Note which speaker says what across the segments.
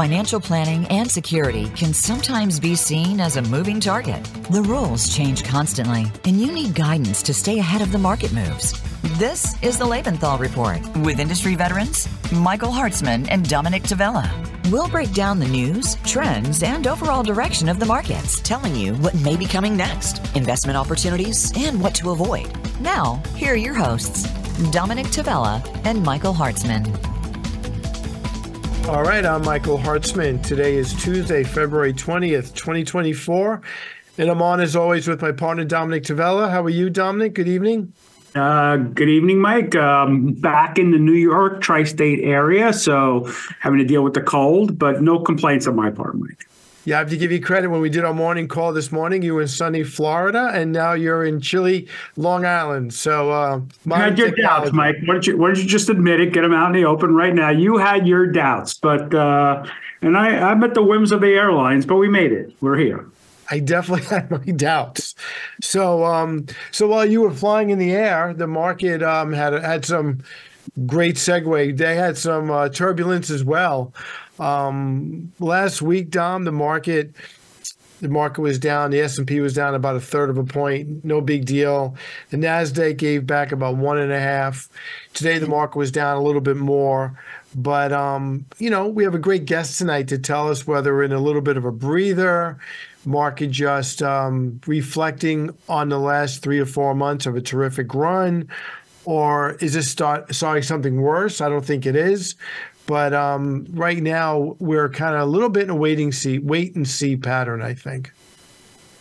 Speaker 1: Financial planning and security can sometimes be seen as a moving target. The rules change constantly, and you need guidance to stay ahead of the market moves. This is the Lebenthal Report with industry veterans Michael Hartzman and Dominick Tavella. We'll break down the news, trends, and overall direction of the markets, telling you what may be coming next, investment opportunities, and what to avoid. Now, here are your hosts, Dominick Tavella and Michael Hartzman.
Speaker 2: All right, I'm Michael Hartzman. Today is Tuesday, February 20th, 2024. And I'm on as always with my partner, Dominick Tavella. How are you, Dominick? Good evening.
Speaker 3: Uh, good evening, Mike. Um, back in the New York tri state area, so having to deal with the cold, but no complaints on my part, Mike.
Speaker 2: Yeah, I have to give you credit. When we did our morning call this morning, you were in sunny Florida, and now you're in chilly Long Island. So, uh,
Speaker 3: you had your doubts, Mike. Why don't you Why don't you just admit it? Get them out in the open right now. You had your doubts, but uh, and I, I'm at the whims of the airlines, but we made it. We're here.
Speaker 2: I definitely had my doubts. So, um, so while you were flying in the air, the market um, had had some great segue. They had some uh, turbulence as well. Um, last week, Dom, the market the market was down. The S and P was down about a third of a point. No big deal. The Nasdaq gave back about one and a half. Today, the market was down a little bit more. But um, you know, we have a great guest tonight to tell us whether we're in a little bit of a breather, market just um, reflecting on the last three or four months of a terrific run, or is this start starting something worse? I don't think it is. But um, right now, we're kind of a little bit in a waiting see, wait and see pattern. I think.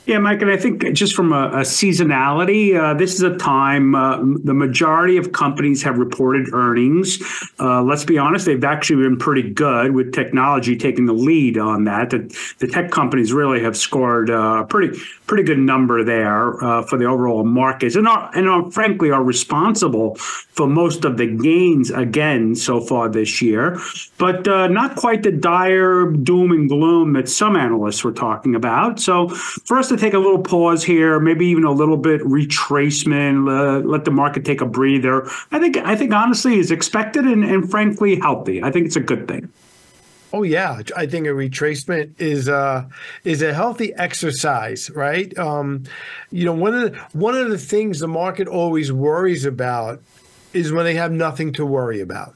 Speaker 3: Yeah, Mike, and I think just from a, a seasonality, uh, this is a time uh, the majority of companies have reported earnings. Uh, let's be honest, they've actually been pretty good with technology taking the lead on that. The, the tech companies really have scored uh, a pretty pretty good number there uh, for the overall markets, and are, and are, frankly are responsible for most of the gains again so far this year, but uh, not quite the dire doom and gloom that some analysts were talking about. So us to take a little pause here, maybe even a little bit retracement, uh, let the market take a breather. I think I think honestly is expected and, and frankly healthy. I think it's a good thing.
Speaker 2: Oh yeah, I think a retracement is uh is a healthy exercise, right? Um, you know, one of the, one of the things the market always worries about is when they have nothing to worry about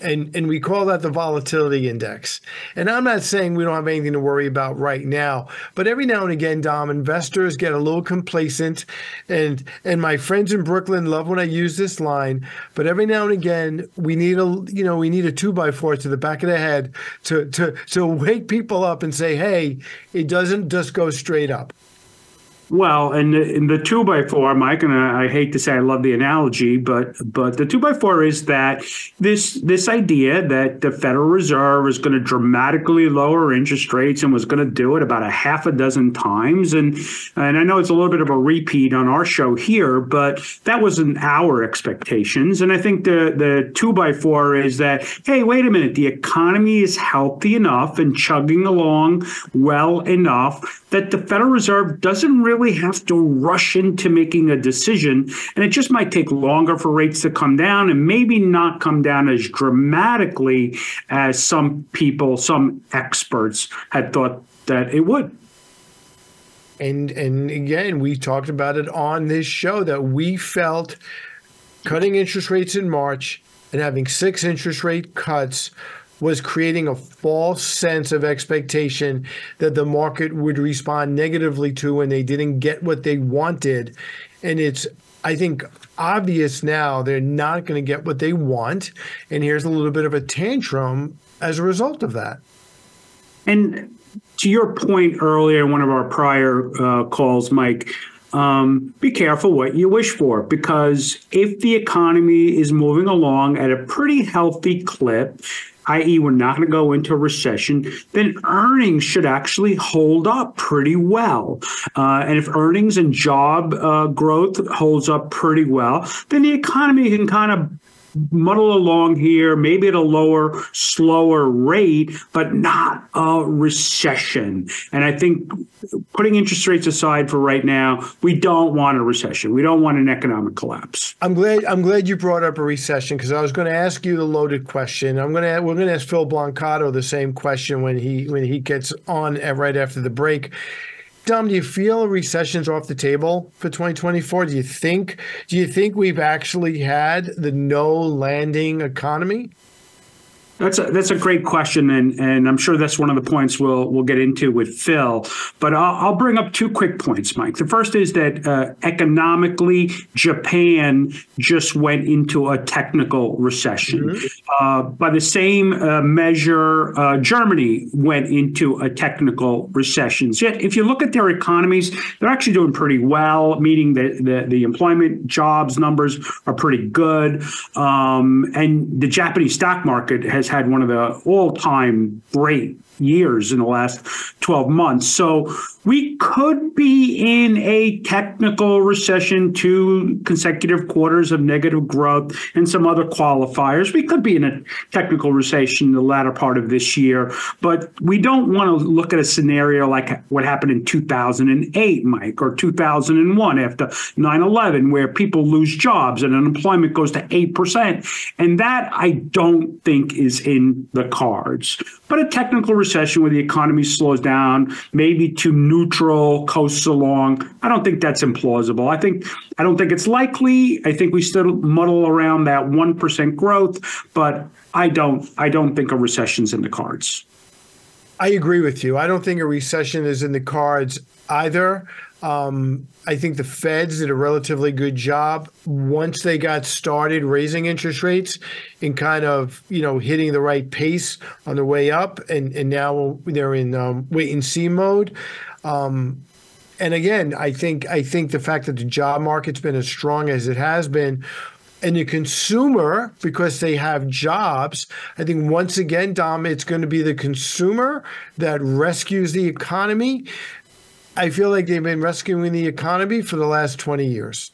Speaker 2: and and we call that the volatility index. And I'm not saying we don't have anything to worry about right now, but every now and again, Dom, investors get a little complacent, and and my friends in Brooklyn love when I use this line. But every now and again, we need a you know we need a two by four to the back of the head to to to wake people up and say, hey, it doesn't just go straight up.
Speaker 3: Well, and the, in the two by four, Mike, and I, I, hate to say I love the analogy, but but the two by four is that this this idea that the Federal Reserve is going to dramatically lower interest rates and was going to do it about a half a dozen times, and and I know it's a little bit of a repeat on our show here, but that wasn't our expectations, and I think the the two by four is that hey, wait a minute, the economy is healthy enough and chugging along well enough that the Federal Reserve doesn't really have to rush into making a decision. And it just might take longer for rates to come down and maybe not come down as dramatically as some people, some experts had thought that it would.
Speaker 2: And and again, we talked about it on this show that we felt cutting interest rates in March and having six interest rate cuts was creating a false sense of expectation that the market would respond negatively to when they didn't get what they wanted. And it's, I think, obvious now they're not going to get what they want. And here's a little bit of a tantrum as a result of that.
Speaker 3: And to your point earlier in one of our prior uh, calls, Mike, um, be careful what you wish for because if the economy is moving along at a pretty healthy clip, i.e., we're not going to go into a recession, then earnings should actually hold up pretty well. Uh, and if earnings and job uh, growth holds up pretty well, then the economy can kind of muddle along here, maybe at a lower, slower rate, but not a recession. And I think putting interest rates aside for right now, we don't want a recession. We don't want an economic collapse.
Speaker 2: I'm glad I'm glad you brought up a recession because I was going to ask you the loaded question. I'm going to we're going to ask Phil Blancato the same question when he when he gets on right after the break. Dom, do you feel recession's off the table for 2024? Do you think do you think we've actually had the no landing economy?
Speaker 3: That's a, that's a great question, and and I'm sure that's one of the points we'll we'll get into with Phil. But I'll, I'll bring up two quick points, Mike. The first is that uh, economically, Japan just went into a technical recession. Mm-hmm. Uh, by the same uh, measure, uh, Germany went into a technical recession. Yet, if you look at their economies, they're actually doing pretty well, meaning that the, the employment jobs numbers are pretty good, um, and the Japanese stock market has has had one of the all-time great years in the last 12 months. So we could be in a technical recession, two consecutive quarters of negative growth, and some other qualifiers. We could be in a technical recession in the latter part of this year, but we don't want to look at a scenario like what happened in 2008, Mike, or 2001 after 9 11, where people lose jobs and unemployment goes to 8%. And that I don't think is in the cards. But a technical recession where the economy slows down, maybe to neutral, coasts along. I don't think that's implausible. I think I don't think it's likely. I think we still muddle around that one percent growth, but I don't I don't think a recession's in the cards.
Speaker 2: I agree with you. I don't think a recession is in the cards either. Um, I think the Feds did a relatively good job once they got started raising interest rates and kind of you know hitting the right pace on the way up, and and now they're in um, wait and see mode. Um, and again, I think I think the fact that the job market's been as strong as it has been and the consumer, because they have jobs, I think once again, Dom, it's going to be the consumer that rescues the economy. I feel like they've been rescuing the economy for the last 20 years.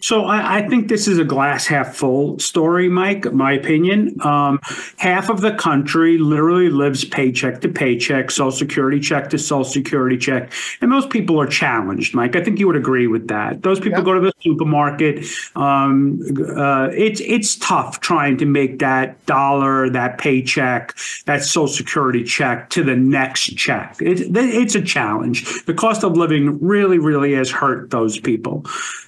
Speaker 3: So I, I, think this is a glass half full story, Mike. My opinion. Um, half of the country literally lives paycheck to paycheck, social security check to social security check, and those people are challenged, Mike. I think you would agree with that. Those people go to the supermarket. Um, uh, it's it's tough trying to make that dollar, that paycheck, that social security check to the next check. It, it's a challenge. The cost of living really, really has hurt those people.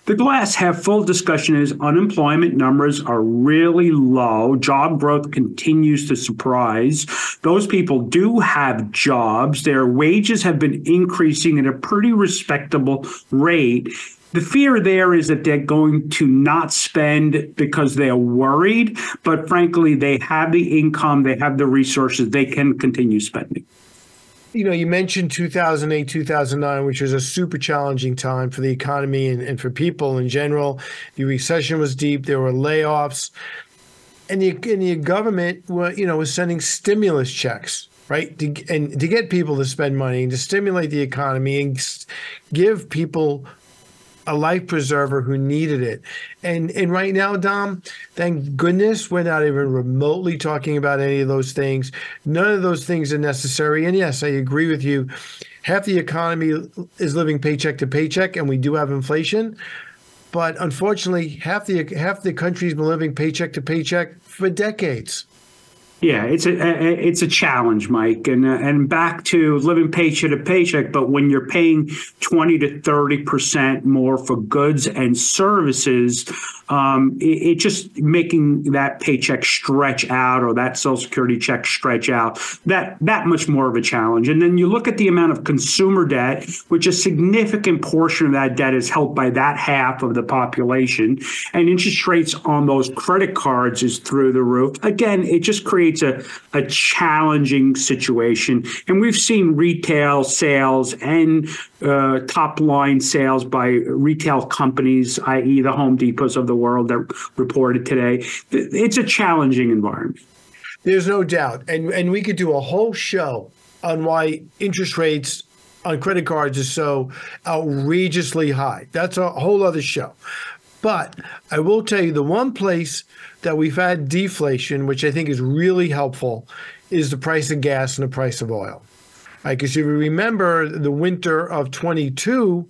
Speaker 3: The glass half full discussion is unemployment numbers are really low. Job growth continues to surprise. Those people do have jobs. Their wages have been increasing at a pretty respectable rate. The fear there is that they're going to not spend because they're worried, but frankly, they have the income, they have the resources, they can continue spending
Speaker 2: you know, you mentioned 2008, 2009, which was a super challenging time for the economy and, and for people in general. The recession was deep. There were layoffs. And the, and the government, you know, was sending stimulus checks, right? To, and to get people to spend money and to stimulate the economy and give people a life preserver who needed it. And and right now, Dom, thank goodness we're not even remotely talking about any of those things. None of those things are necessary. And yes, I agree with you. Half the economy is living paycheck to paycheck, and we do have inflation. But unfortunately, half the half the country's been living paycheck to paycheck for decades.
Speaker 3: Yeah, it's a, it's a challenge, Mike, and uh, and back to living paycheck to paycheck. But when you're paying twenty to thirty percent more for goods and services, um, it, it, just making that paycheck stretch out or that social security check stretch out that that much more of a challenge. And then you look at the amount of consumer debt, which a significant portion of that debt is held by that half of the population, and interest rates on those credit cards is through the roof. Again, it just creates a, a challenging situation. And we've seen retail sales and uh, top line sales by retail companies, i.e., the Home Depots of the world that reported today. It's a challenging environment.
Speaker 2: There's no doubt, and and we could do a whole show on why interest rates on credit cards is so outrageously high. That's a whole other show. But I will tell you the one place that we've had deflation, which I think is really helpful, is the price of gas and the price of oil. Because if you remember the winter of 22,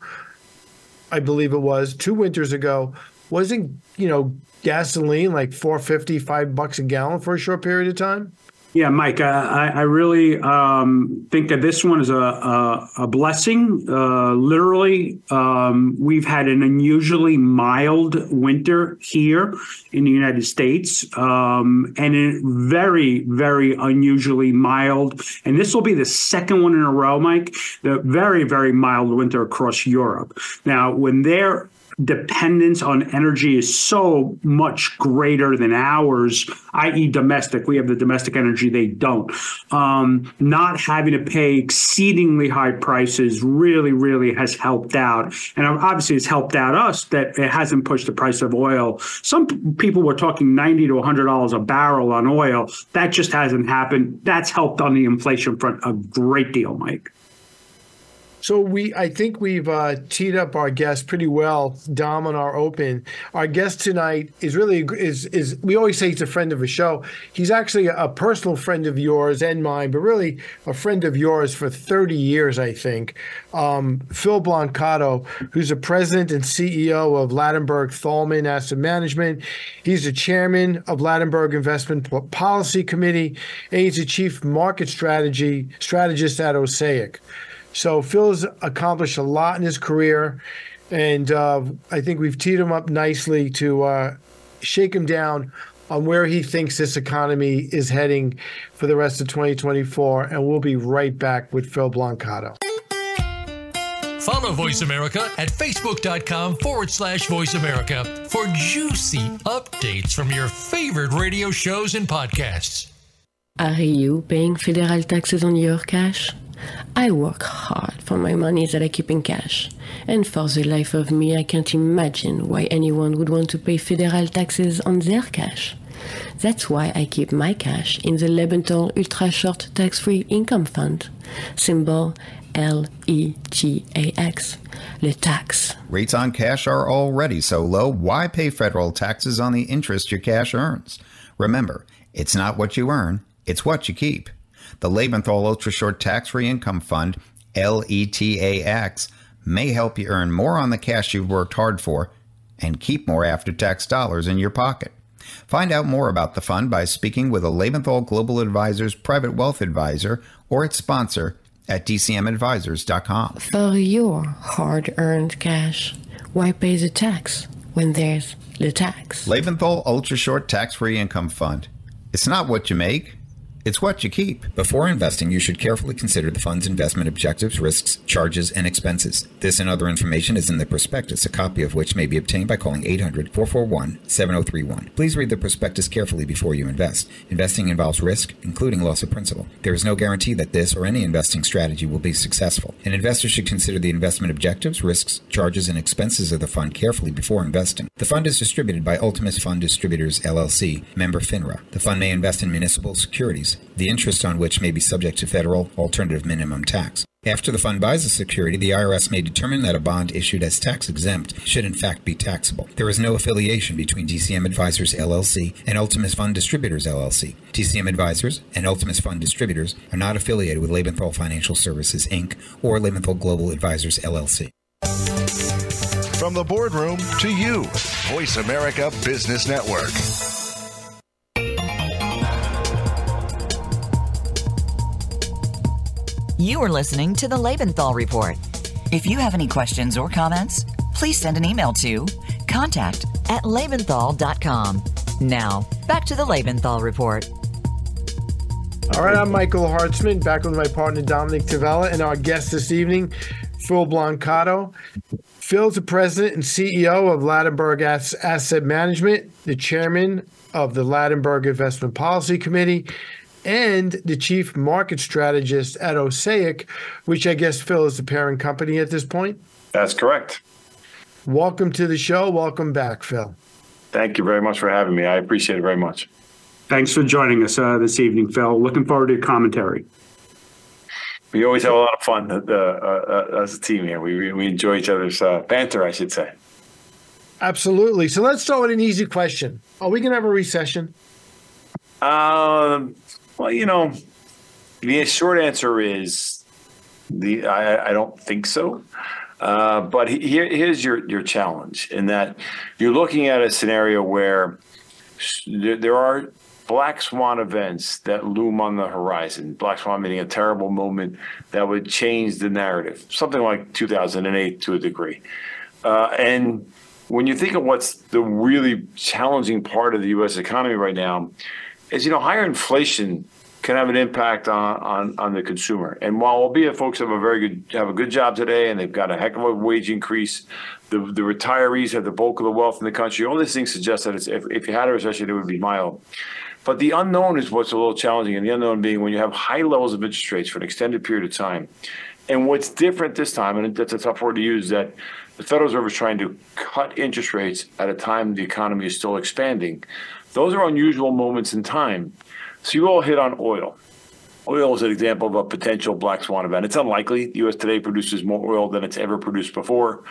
Speaker 2: I believe it was two winters ago, wasn't, you know, gasoline like 450, five bucks a gallon for a short period of time?
Speaker 3: Yeah, Mike, uh, I, I really um, think that this one is a, a, a blessing. Uh, literally, um, we've had an unusually mild winter here in the United States, um, and a very, very unusually mild. And this will be the second one in a row, Mike. The very, very mild winter across Europe. Now, when they're dependence on energy is so much greater than ours, i.e., domestic. We have the domestic energy, they don't. Um, not having to pay exceedingly high prices really, really has helped out. And obviously, it's helped out us that it hasn't pushed the price of oil. Some people were talking 90 to $100 a barrel on oil. That just hasn't happened. That's helped on the inflation front a great deal, Mike.
Speaker 2: So we, I think we've uh, teed up our guest pretty well, Dom, on our open. Our guest tonight is really is is we always say he's a friend of the show. He's actually a personal friend of yours and mine, but really a friend of yours for 30 years, I think. Um, Phil Blancato, who's the president and CEO of Ladenburg Thalmann Asset Management. He's the chairman of Ladenburg Investment Policy Committee, and he's the chief market strategy strategist at Osaic. So Phil's accomplished a lot in his career, and uh, I think we've teed him up nicely to uh, shake him down on where he thinks this economy is heading for the rest of 2024. And we'll be right back with Phil Blancato.
Speaker 4: Follow Voice America at facebook.com forward slash voice America for juicy updates from your favorite radio shows and podcasts.
Speaker 5: Are you paying federal taxes on your cash? I work hard for my money that I keep in cash. And for the life of me, I can't imagine why anyone would want to pay federal taxes on their cash. That's why I keep my cash in the Lebenthal Ultra Short Tax Free Income Fund, symbol L E G A X, Le tax.
Speaker 6: Rates on cash are already so low, why pay federal taxes on the interest your cash earns? Remember, it's not what you earn, it's what you keep. The Lebenthal Ultra Short Tax Free Income Fund, LETAX, may help you earn more on the cash you've worked hard for and keep more after tax dollars in your pocket. Find out more about the fund by speaking with a Lebenthal Global Advisors private wealth advisor or its sponsor at dcmadvisors.com.
Speaker 5: For your hard earned cash, why pay the tax when there's the tax?
Speaker 6: Lebenthal Ultra Short Tax Free Income Fund. It's not what you make it's what you keep.
Speaker 7: Before investing, you should carefully consider the fund's investment objectives, risks, charges, and expenses. This and other information is in the prospectus, a copy of which may be obtained by calling 800 441 7031. Please read the prospectus carefully before you invest. Investing involves risk, including loss of principal. There is no guarantee that this or any investing strategy will be successful. An investor should consider the investment objectives, risks, charges, and expenses of the fund carefully before investing. The fund is distributed by Ultimus Fund Distributors, LLC, member FINRA. The fund may invest in municipal securities the interest on which may be subject to federal alternative minimum tax. After the fund buys a security, the IRS may determine that a bond issued as tax exempt should in fact be taxable. There is no affiliation between DCM Advisors LLC and Ultimus Fund Distributors LLC. DCM Advisors and Ultimus Fund Distributors are not affiliated with Lebenthal Financial Services Inc. or Lebenthal Global Advisors LLC.
Speaker 8: From the boardroom to you, Voice America Business Network.
Speaker 1: You are listening to the Lebenthal Report. If you have any questions or comments, please send an email to contact at lebenthal.com. Now, back to the Lebenthal Report.
Speaker 2: All right, I'm Michael Hartzman, back with my partner Dominick Tavella and our guest this evening, Phil Blancato. Phil's the president and CEO of Ladenburg Asset Management, the chairman of the Ladenburg Investment Policy Committee, and the chief market strategist at Osaic, which I guess Phil is the parent company at this point.
Speaker 9: That's correct.
Speaker 2: Welcome to the show. Welcome back, Phil.
Speaker 9: Thank you very much for having me. I appreciate it very much.
Speaker 3: Thanks for joining us uh, this evening, Phil. Looking forward to your commentary.
Speaker 9: We always have a lot of fun uh, uh, uh as a team here. We, we enjoy each other's uh, banter, I should say.
Speaker 2: Absolutely. So let's start with an easy question. Are we going to have a recession?
Speaker 10: Um, well, you know, the short answer is the I, I don't think so. Uh, but here, here's your your challenge in that you're looking at a scenario where there, are black swan events that loom on the horizon. Black swan meaning a terrible moment that would change the narrative, something like 2008 to a degree. Uh, and when you think of what's the really challenging part of the U.S. economy right now, is you know higher inflation can have an impact on, on, on the consumer. And while albeit folks have a very good have a good job today and they've got a heck of a wage increase, the the retirees have the bulk of the wealth in the country. All these things suggest that if, if you had a recession, it would be mild. But the unknown is what's a little challenging, and the unknown being when you have high levels of interest rates for an extended period of time. And what's different this time, and that's a tough word to use, that the Federal Reserve is trying to cut interest rates at a time the economy is still expanding. Those are unusual moments in time. So you all hit on oil. Oil is an example of a potential black swan event. It's unlikely. The U.S. today produces more oil than it's ever produced before.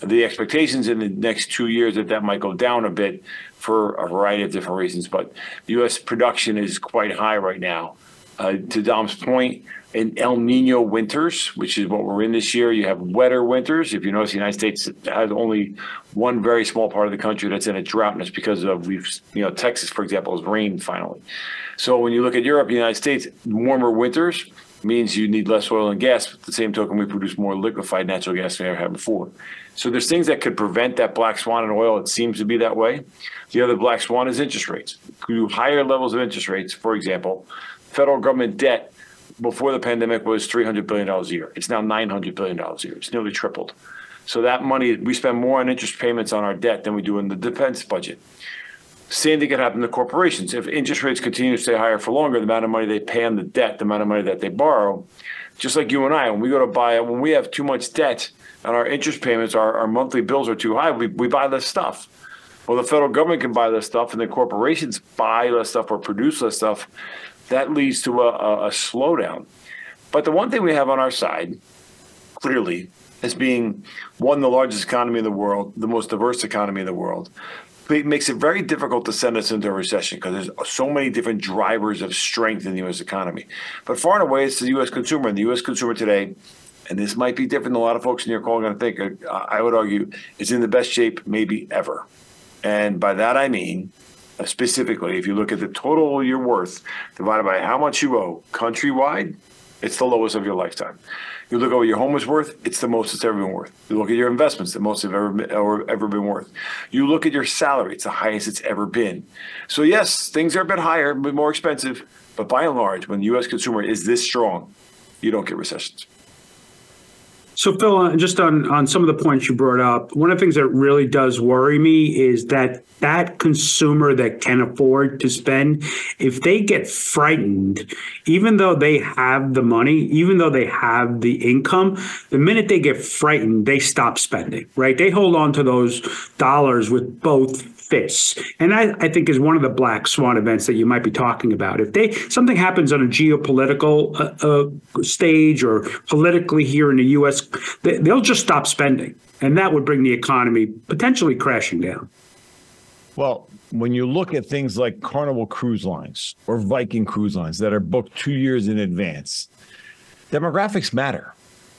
Speaker 10: The expectations in the next two years that that might go down a bit for a variety of different reasons. But the U.S. production is quite high right now. Uh, to Dom's point, in El Nino winters, which is what we're in this year. You have wetter winters. If you notice, the United States has only one very small part of the country that's in a drought, and it's because of we've you know Texas, for example, has rained finally. So when you look at Europe, the United States, warmer winters means you need less oil and gas. But at the same token, we produce more liquefied natural gas than we ever had before. So there's things that could prevent that black swan in oil. It seems to be that way. The other black swan is interest rates. Through higher levels of interest rates, for example, federal government debt before the pandemic was $300 billion a year. It's now $900 billion a year. It's nearly tripled. So that money, we spend more on interest payments on our debt than we do in the defense budget. Same thing could happen to corporations. If interest rates continue to stay higher for longer, the amount of money they pay on the debt, the amount of money that they borrow, just like you and I, when we go to buy, when we have too much debt and our interest payments, our, our monthly bills are too high, we, we buy less stuff. Well, the federal government can buy less stuff, and the corporations buy less stuff or produce less stuff that leads to a, a, a slowdown. But the one thing we have on our side, clearly, as being one, the largest economy in the world, the most diverse economy in the world, it makes it very difficult to send us into a recession because there's so many different drivers of strength in the U.S. economy. But far and away, it's the U.S. consumer. And the U.S. consumer today, and this might be different than a lot of folks in your call are going to think, I would argue, is in the best shape maybe ever. And by that I mean specifically, if you look at the total you're worth divided by how much you owe countrywide, it's the lowest of your lifetime. You look at what your home is worth, it's the most it's ever been worth. You look at your investments, the most have ever been, or ever been worth. You look at your salary, it's the highest it's ever been. So, yes, things are a bit higher, a bit more expensive, but by and large, when the U.S. consumer is this strong, you don't get recessions.
Speaker 3: So, Phil, uh, just on, on some of the points you brought up, one of the things that really does worry me is that that consumer that can afford to spend, if they get frightened, even though they have the money, even though they have the income, the minute they get frightened, they stop spending, right? They hold on to those dollars with both fists. And I, I, think is one of the black swan events that you might be talking about. If they something happens on a geopolitical uh, uh, stage or politically here in the U.S., they, they'll just stop spending, and that would bring the economy potentially crashing down.
Speaker 11: Well, when you look at things like Carnival Cruise Lines or Viking Cruise Lines that are booked two years in advance, demographics matter.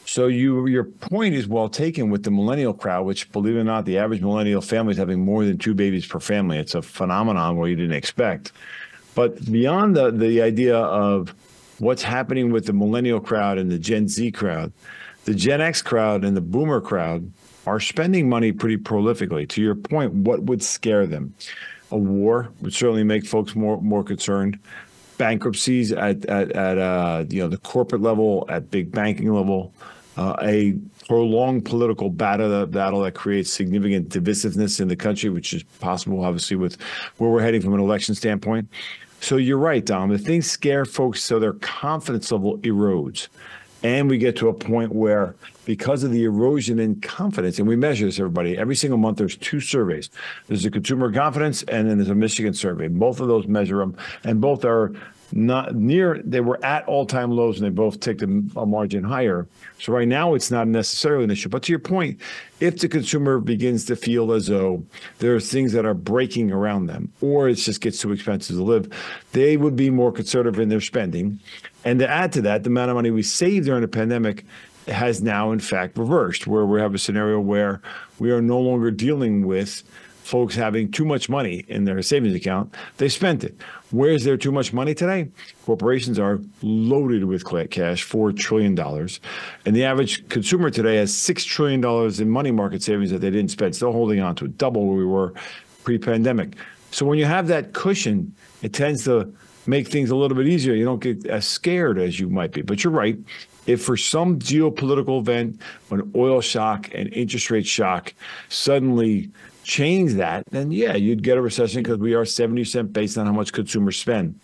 Speaker 11: So you your point is well taken with the millennial crowd, which believe it or not, the average millennial family is having more than two babies per family. It's a phenomenon where you didn't expect. But beyond the the idea of what's happening with the millennial crowd and the Gen Z crowd, the Gen X crowd and the boomer crowd are spending money pretty prolifically. To your point, what would scare them? A war would certainly make folks more more concerned bankruptcies at at, at uh, you know the corporate level, at big banking level, uh, a prolonged political battle, battle that creates significant divisiveness in the country, which is possible, obviously, with where we're heading from an election standpoint. So you're right, Dom. The things scare folks so their confidence level erodes. And we get to a point where, because of the erosion in confidence, and we measure this, everybody, every single month there's two surveys. There's a consumer confidence and then there's a Michigan survey. Both of those measure them, and both are
Speaker 10: not near they were at all-time lows and they both ticked a, margin higher. So right now it's not necessarily an issue. But to your point if the consumer begins to feel as though there are things that are breaking around them or it just gets too expensive to live they would be more conservative in their spending. And to add to that the amount of money we saved during the pandemic has now in fact reversed where we have a scenario where we are no longer dealing with folks having too much money in their savings account, they spent it. Where is there too much money today? Corporations are loaded with cash, $4 trillion. And the average consumer today has $6 trillion in money market savings that they didn't spend, still holding on to it, double where we were pre pandemic. So when you have that cushion, it tends to make things a little bit easier. You don't get as scared as you might be. But you're right. If for some geopolitical event, an oil shock and interest rate shock suddenly change that, then yeah, you'd get a recession because we are 70% based on how much consumers spend.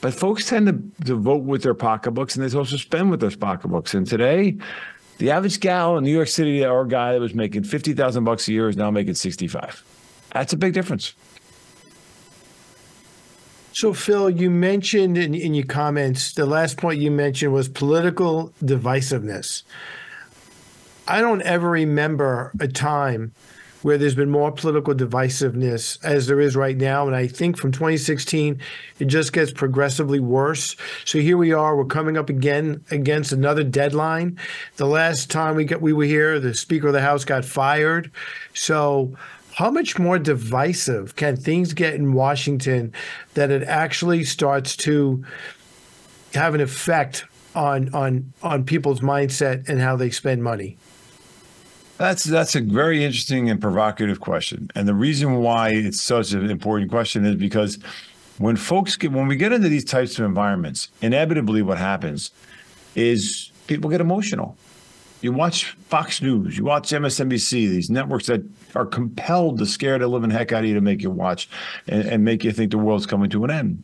Speaker 10: But folks tend to, to vote with their pocketbooks and they also spend with their pocketbooks. And today, the average gal in New York City or guy that was making 50,000 bucks a year is now making 65. That's a big difference.
Speaker 2: So, Phil, you mentioned in, in your comments, the last point you mentioned was political divisiveness. I don't ever remember a time where there's been more political divisiveness as there is right now. And I think from 2016, it just gets progressively worse. So here we are. We're coming up again against another deadline. The last time we got we were here, the Speaker of the House got fired. So how much more divisive can things get in Washington that it actually starts to have an effect on on on people's mindset and how they spend money?
Speaker 10: That's that's a very interesting and provocative question. And the reason why it's such an important question is because when folks get when we get into these types of environments, inevitably what happens is people get emotional. You watch Fox News, you watch MSNBC, these networks that are compelled to scare the living heck out of you to make you watch and, and make you think the world's coming to an end.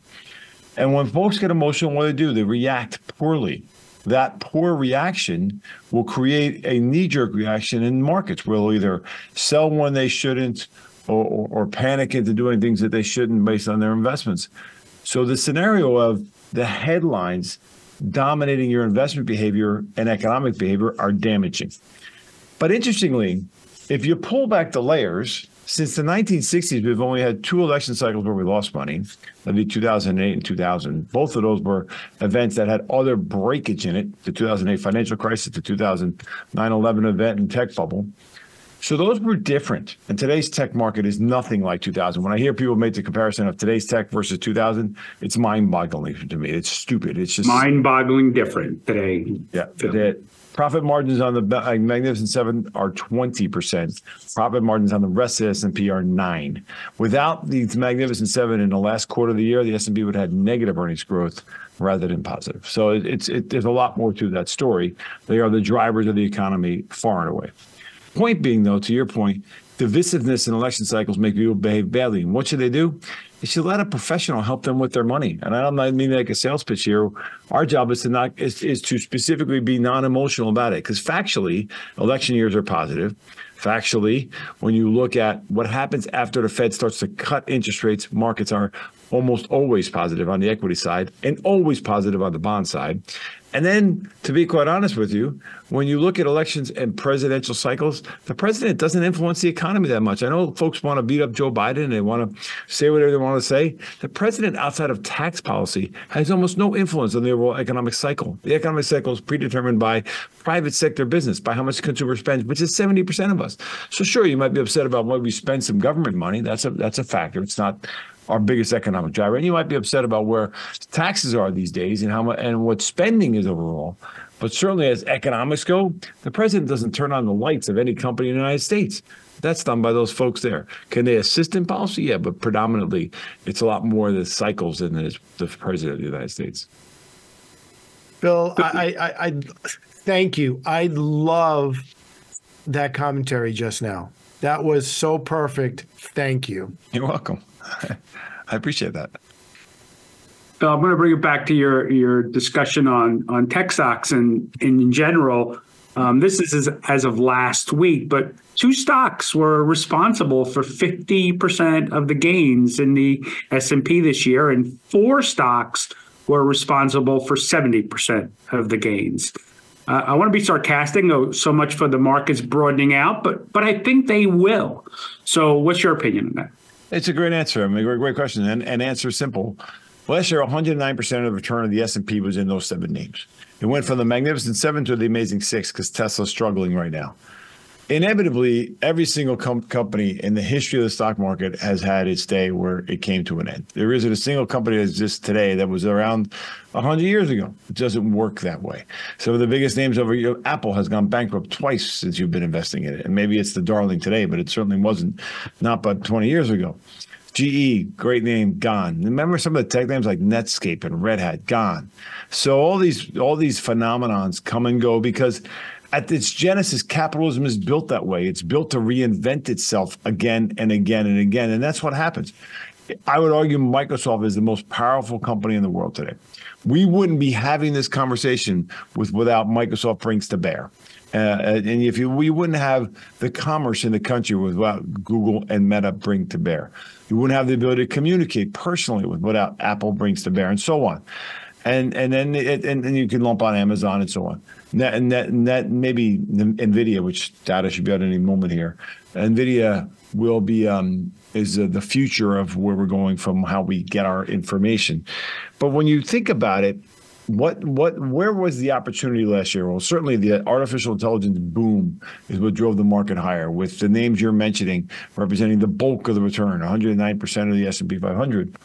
Speaker 10: And when folks get emotional, what do they do? They react poorly that poor reaction will create a knee jerk reaction in markets they'll either sell when they shouldn't or, or, or, panic into doing things that they shouldn't based on their investments. So the scenario of the headlines dominating your investment behavior and economic behavior are damaging. But interestingly, if you pull back the layers, since the 1960s, we've only had two election cycles where we lost money. That'd be 2008 and 2000. Both of those were events that had other breakage in it the 2008 financial crisis, the 2009 11 event, and tech bubble. So those were different. And today's tech market is nothing like 2000. When I hear people make the comparison of today's tech versus 2000, it's mind boggling to me. It's stupid. It's just
Speaker 3: mind boggling different today.
Speaker 10: Yeah. Today, Profit margins on the uh, Magnificent Seven are twenty percent. Profit margins on the rest of the S and P are nine. Without the Magnificent Seven in the last quarter of the year, the S and P would have had negative earnings growth rather than positive. So it's it, there's a lot more to that story. They are the drivers of the economy far and away. Point being, though, to your point, divisiveness in election cycles make people behave badly. And what should they do? They should let a professional help them with their money. And I don't mean like a sales pitch here. Our job is to not is, is to specifically be non-emotional about it because factually, election years are positive. Factually, when you look at what happens after the Fed starts to cut interest rates, markets are almost always positive on the equity side and always positive on the bond side. And then, to be quite honest with you, when you look at elections and presidential cycles, the president doesn't influence the economy that much. I know folks want to beat up Joe Biden and they want to say whatever they want to say. The president, outside of tax policy, has almost no influence on the overall economic cycle. The economic cycle is predetermined by private sector business, by how much consumer spends, which is 70% of us. So sure, you might be upset about why we spend some government money. That's a that's a factor. It's not our biggest economic driver. And you might be upset about where taxes are these days and how much and what spending is overall. But certainly, as economics go, the president doesn't turn on the lights of any company in the United States. That's done by those folks there. Can they assist in policy? Yeah, but predominantly, it's a lot more the cycles than the president of the United States.
Speaker 2: Bill, I, I, I thank you. I love that commentary just now. That was so perfect. Thank you.
Speaker 10: You're welcome. I appreciate that.
Speaker 3: Bill, I'm going to bring it back to your your discussion on on tech stocks and, in general. Um, this is as, as of last week, but two stocks were responsible for 50% of the gains in the S&P this year, and four stocks were responsible for 70% of the gains. Uh, I want to be sarcastic, so much for the markets broadening out, but but I think they will. So, what's your opinion on that?
Speaker 10: It's a great answer. I mean, great, great question, and, and answer simple. Last year, 109 percent of the return of the S and P was in those seven names. It went from the magnificent seven to the amazing six because Tesla's struggling right now inevitably, every single com- company in the history of the stock market has had its day where it came to an end. There isn't a single company that exists today that was around 100 years ago. It doesn't work that way. Some of the biggest names over you, Apple has gone bankrupt twice since you've been investing in it. And maybe it's the darling today, but it certainly wasn't not but 20 years ago. GE, great name, gone. Remember some of the tech names like Netscape and Red Hat, gone. So all these all these phenomenons come and go because at its genesis, capitalism is built that way. It's built to reinvent itself again and again and again. And that's what happens. I would argue Microsoft is the most powerful company in the world today. We wouldn't be having this conversation with without Microsoft brings to bear. Uh, and if you, we wouldn't have the commerce in the country without Google and Meta bring to bear. You wouldn't have the ability to communicate personally with without Apple brings to bear, and so on. And and then it, and, and you can lump on Amazon and so on. Net, net, net, maybe NVIDIA, which data should be out any moment here. NVIDIA will be um, is the future of where we're going from how we get our information. But when you think about it, what what where was the opportunity last year? Well, certainly the artificial intelligence boom is what drove the market higher. With the names you're mentioning representing the bulk of the return, 109 percent of the S and P 500.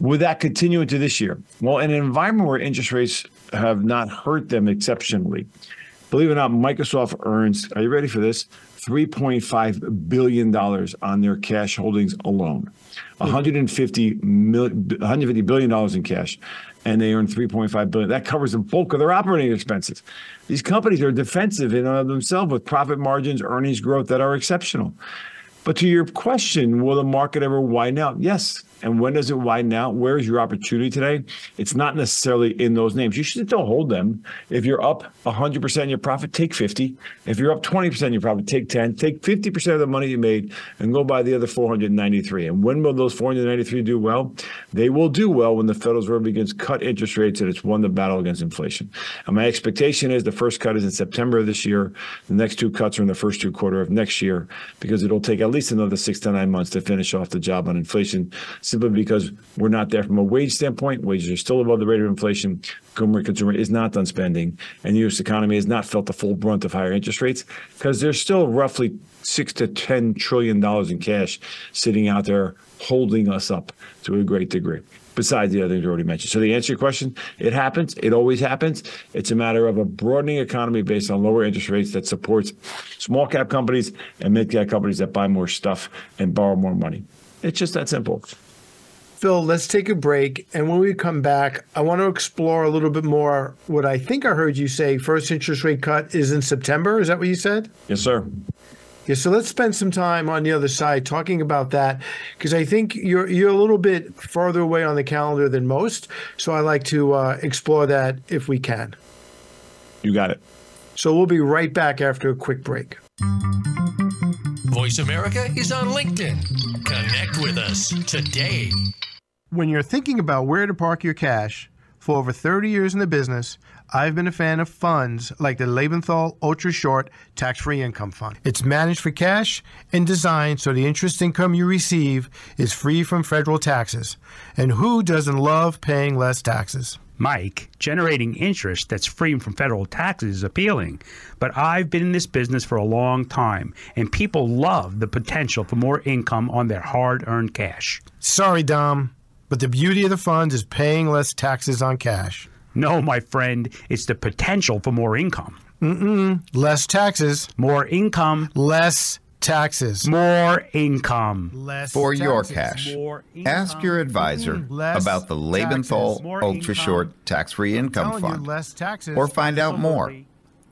Speaker 10: Would that continue into this year? Well, in an environment where interest rates have not hurt them exceptionally, believe it or not, Microsoft earns, are you ready for this? $3.5 billion on their cash holdings alone. Hmm. 150 million, 150 billion dollars in cash, and they earn 3.5 billion. That covers the bulk of their operating expenses. These companies are defensive in and of themselves with profit margins, earnings growth that are exceptional. But to your question, will the market ever widen out? Yes, and when does it widen out? Where is your opportunity today? It's not necessarily in those names. You should still hold them. If you're up 100% in your profit, take 50. If you're up 20% in your profit, take 10. Take 50% of the money you made and go buy the other 493. And when will those 493 do well? They will do well when the Federal Reserve begins cut interest rates and it's won the battle against inflation. And my expectation is the first cut is in September of this year. The next two cuts are in the first two quarter of next year because it'll take at least another six to nine months to finish off the job on inflation simply because we're not there from a wage standpoint. Wages are still above the rate of inflation. Consumer, consumer is not done spending, and the U.S. economy has not felt the full brunt of higher interest rates because there's still roughly six to ten trillion dollars in cash sitting out there holding us up to a great degree besides the other things already mentioned. So, to answer to your question, it happens. It always happens. It's a matter of a broadening economy based on lower interest rates that supports small cap companies and mid cap companies that buy more stuff and borrow more money. It's just that simple.
Speaker 2: Phil, let's take a break. And when we come back, I want to explore a little bit more what I think I heard you say first interest rate cut is in September. Is that what you said?
Speaker 10: Yes, sir.
Speaker 2: Yeah, so let's spend some time on the other side talking about that because I think you're you're a little bit farther away on the calendar than most. So I like to uh, explore that if we can.
Speaker 10: You got it.
Speaker 2: So we'll be right back after a quick break.
Speaker 4: Voice America is on LinkedIn. Connect with us today.
Speaker 2: When you're thinking about where to park your cash, for over 30 years in the business, I've been a fan of funds like the Lebenthal Ultra Short Tax Free Income Fund. It's managed for cash and designed so the interest income you receive is free from federal taxes. And who doesn't love paying less taxes?
Speaker 12: Mike, generating interest that's free from federal taxes is appealing. But I've been in this business for a long time, and people love the potential for more income on their hard earned cash.
Speaker 2: Sorry, Dom. But the beauty of the funds is paying less taxes on cash.
Speaker 12: No, my friend, it's the potential for more income.
Speaker 2: Mm-mm. Less taxes.
Speaker 12: More income.
Speaker 2: Less taxes.
Speaker 12: More income.
Speaker 2: Less
Speaker 6: For
Speaker 2: taxes.
Speaker 6: your cash, ask your advisor
Speaker 2: Mm, less
Speaker 6: about the Lebenthal
Speaker 2: taxes.
Speaker 6: Ultra Short Tax Free Income
Speaker 2: Telling you,
Speaker 6: Fund
Speaker 2: less taxes.
Speaker 6: or find out more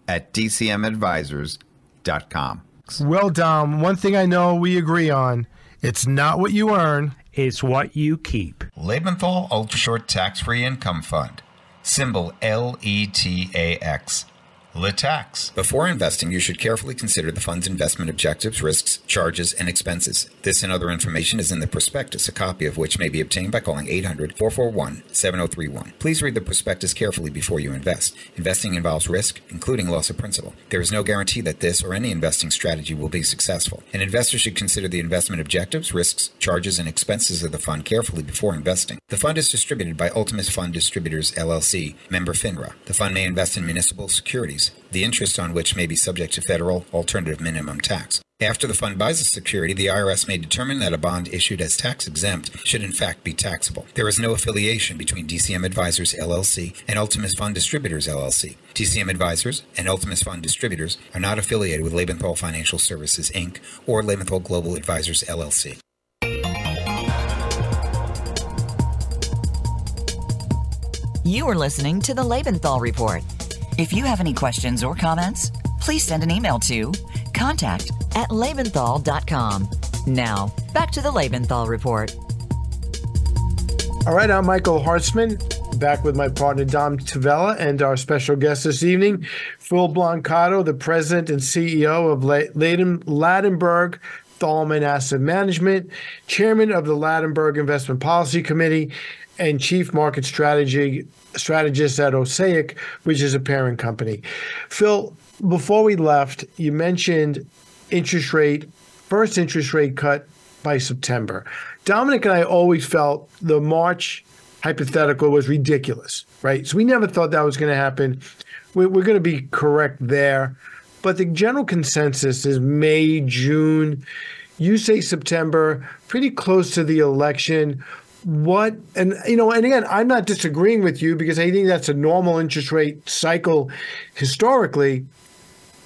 Speaker 6: at dcmadvisors.com.
Speaker 2: Well, Dom, one thing I know we agree on it's not what you earn,
Speaker 12: it's what you keep.
Speaker 6: Lebenthal Ultra Short Tax Free Income Fund, symbol LETAX. The tax.
Speaker 7: Before investing, you should carefully consider the fund's investment objectives, risks, charges, and expenses. This and other information is in the prospectus, a copy of which may be obtained by calling 800 441 7031. Please read the prospectus carefully before you invest. Investing involves risk, including loss of principal. There is no guarantee that this or any investing strategy will be successful. An investor should consider the investment objectives, risks, charges, and expenses of the fund carefully before investing. The fund is distributed by Ultimus Fund Distributors, LLC, member FINRA. The fund may invest in municipal securities the interest on which may be subject to federal alternative minimum tax. After the fund buys a security, the IRS may determine that a bond issued as tax exempt should in fact be taxable. There is no affiliation between DCM Advisors LLC and Ultimus Fund Distributors LLC. DCM Advisors and Ultimus Fund Distributors are not affiliated with Lebenthal Financial Services Inc. or Lebenthal Global Advisors LLC.
Speaker 1: You are listening to the Lebenthal Report. If you have any questions or comments, please send an email to contact at lebenthal.com. Now, back to the Lebenthal Report.
Speaker 2: All right, I'm Michael Hartzman, back with my partner Dom Tavella and our special guest this evening, Phil Blancato, the president and CEO of Ladenburg Thalmann Asset Management, chairman of the Ladenburg Investment Policy Committee, and chief market strategy strategist at Osaic, which is a parent company. Phil, before we left, you mentioned interest rate, first interest rate cut by September. Dominick and I always felt the March hypothetical was ridiculous, right? So we never thought that was going to happen. We're, we're going to be correct there. But the general consensus is May, June. You say September, pretty close to the election what and you know and again i'm not disagreeing with you because i think that's a normal interest rate cycle historically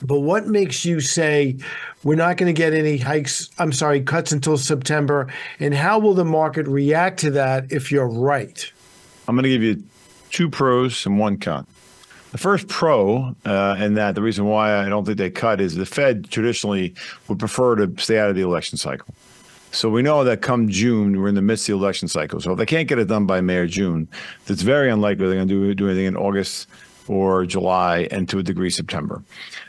Speaker 2: but what makes you say we're not going to get any hikes i'm sorry cuts until september? And how will the market react to that if you're right?
Speaker 10: I'm going to give you two pros and one con. The first pro, uh, and that the reason why I don't think they cut is the Fed traditionally would prefer to stay out of the election cycle. So we know that come June, we're in the midst of the election cycle. So if they can't get it done by May or June, it's very unlikely they're going to do, do anything in August or July and to a degree September.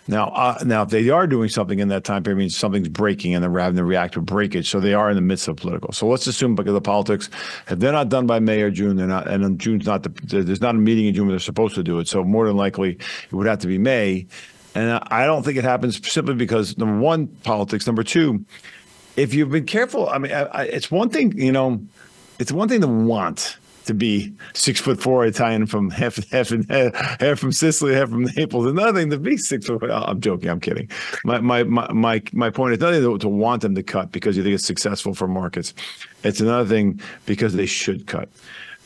Speaker 10: Now, uh, now if they are doing something in that time period, means something's breaking and they're having to react to breakage. So they are in the midst of political. So let's assume because of the politics, if they're not done by May or June, they're not, and June's not the, there's not a meeting in June where they're supposed to do it. So more than likely, it would have to be May. And I don't think it happens simply because number one, politics. Number two, if you've been careful, I mean, I, I, it's one thing, you know, it's one thing to want to be six foot four Italian from half half half from Sicily, half from Naples. Another thing to be six foot. I'm joking. I'm kidding. My my my my, my point is nothing to, to want them to cut because you think it's successful for markets. It's another thing because they should cut.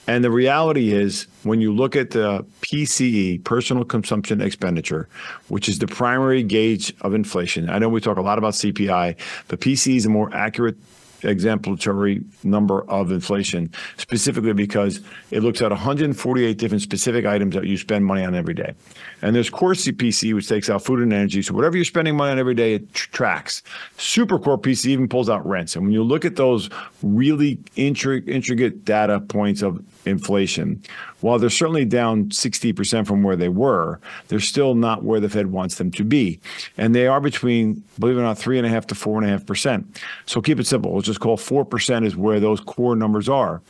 Speaker 10: And the reality is, when you look at the PCE, personal consumption expenditure, which is the primary gauge of inflation, I know we talk a lot about CPI, but PCE is a more accurate exemplary number of inflation, specifically because it looks at 148 different specific items that you spend money on every day. And there's core CPC, which takes out food and energy. So whatever you're spending money on every day, it tr- tracks. Super core PC even pulls out rents. And when you look at those really intri- intricate data points of inflation, while they're certainly down 60% from where they were, they're still not where the Fed wants them to be. And they are between, believe it or not, three and a half to four and a half percent. So keep it simple. Let's just call 4% is where those core numbers are.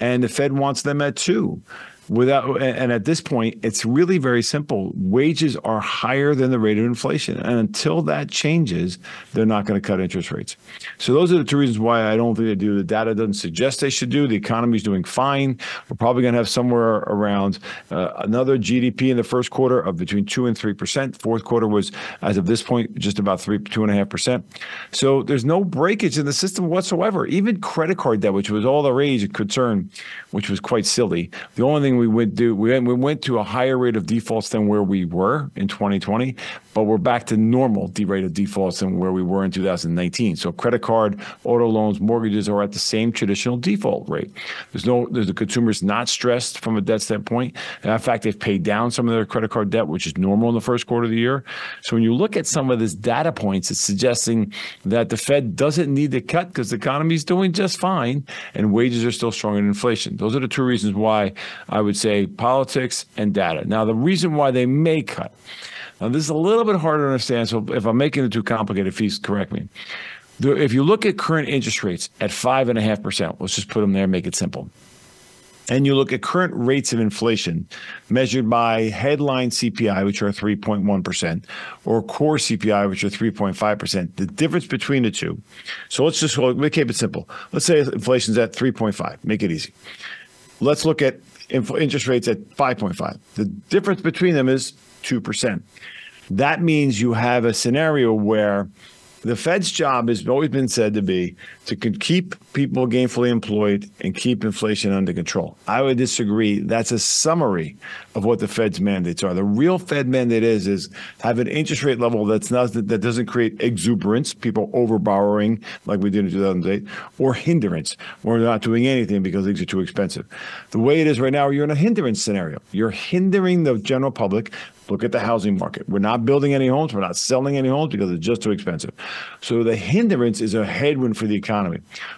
Speaker 10: And the Fed wants them at two without and at this point it's really very simple. Wages are higher than the rate of inflation and until that changes they're not going to cut interest rates. So those are the two reasons why i don't think they do. The data doesn't suggest they should do. The economy is doing fine. We're probably going to have somewhere around uh, another gdp in the first quarter of between 2 and 3 percent. Fourth quarter was as of this point just about 3 2.5 percent. So there's no breakage in the system whatsoever. Even credit card debt which was all the rage and concern which was quite silly the only thing we went do we we went to a higher rate of defaults than where we were in 2020 but we're back to normal de- rate of defaults than where we were in 2019. So credit card, auto loans, mortgages are at the same traditional default rate. There's no, the consumer's not stressed from a debt standpoint. And in fact, they've paid down some of their credit card debt, which is normal in the first quarter of the year. So when you look at some of this data points, it's suggesting that the Fed doesn't need to cut because the economy is doing just fine and wages are still stronger than inflation. Those are the two reasons why I would say politics and data. Now, the reason why they may cut. Now, this is a little bit harder to understand. So if I'm making it too complicated, please correct me. If you look at current interest rates at five and a half percent, let's just put them there, and make it simple and you look at current rates of inflation measured by headline CPI, which are 3.1%, or core CPI, which are 3.5%, the difference between the two. So let's just let's keep it simple. Let's say inflation's at 3.5, make it easy. Let's look at interest rates at 5.5. The difference between them is 2%. That means you have a scenario where the Fed's job has always been said to be to keep people gainfully employed and keep inflation under control. I would disagree. That's a summary of what the Fed's mandates are. The real Fed mandate is is have an interest rate level that's not that doesn't create exuberance, people overborrowing like we did in 2008, or hindrance, we're not doing anything because things are too expensive. The way it is right now, you're in a hindrance scenario. You're hindering the general public Look at the housing market. We're not building any homes. We're not selling any homes because it's just too expensive. So the hindrance is a headwind for the economy.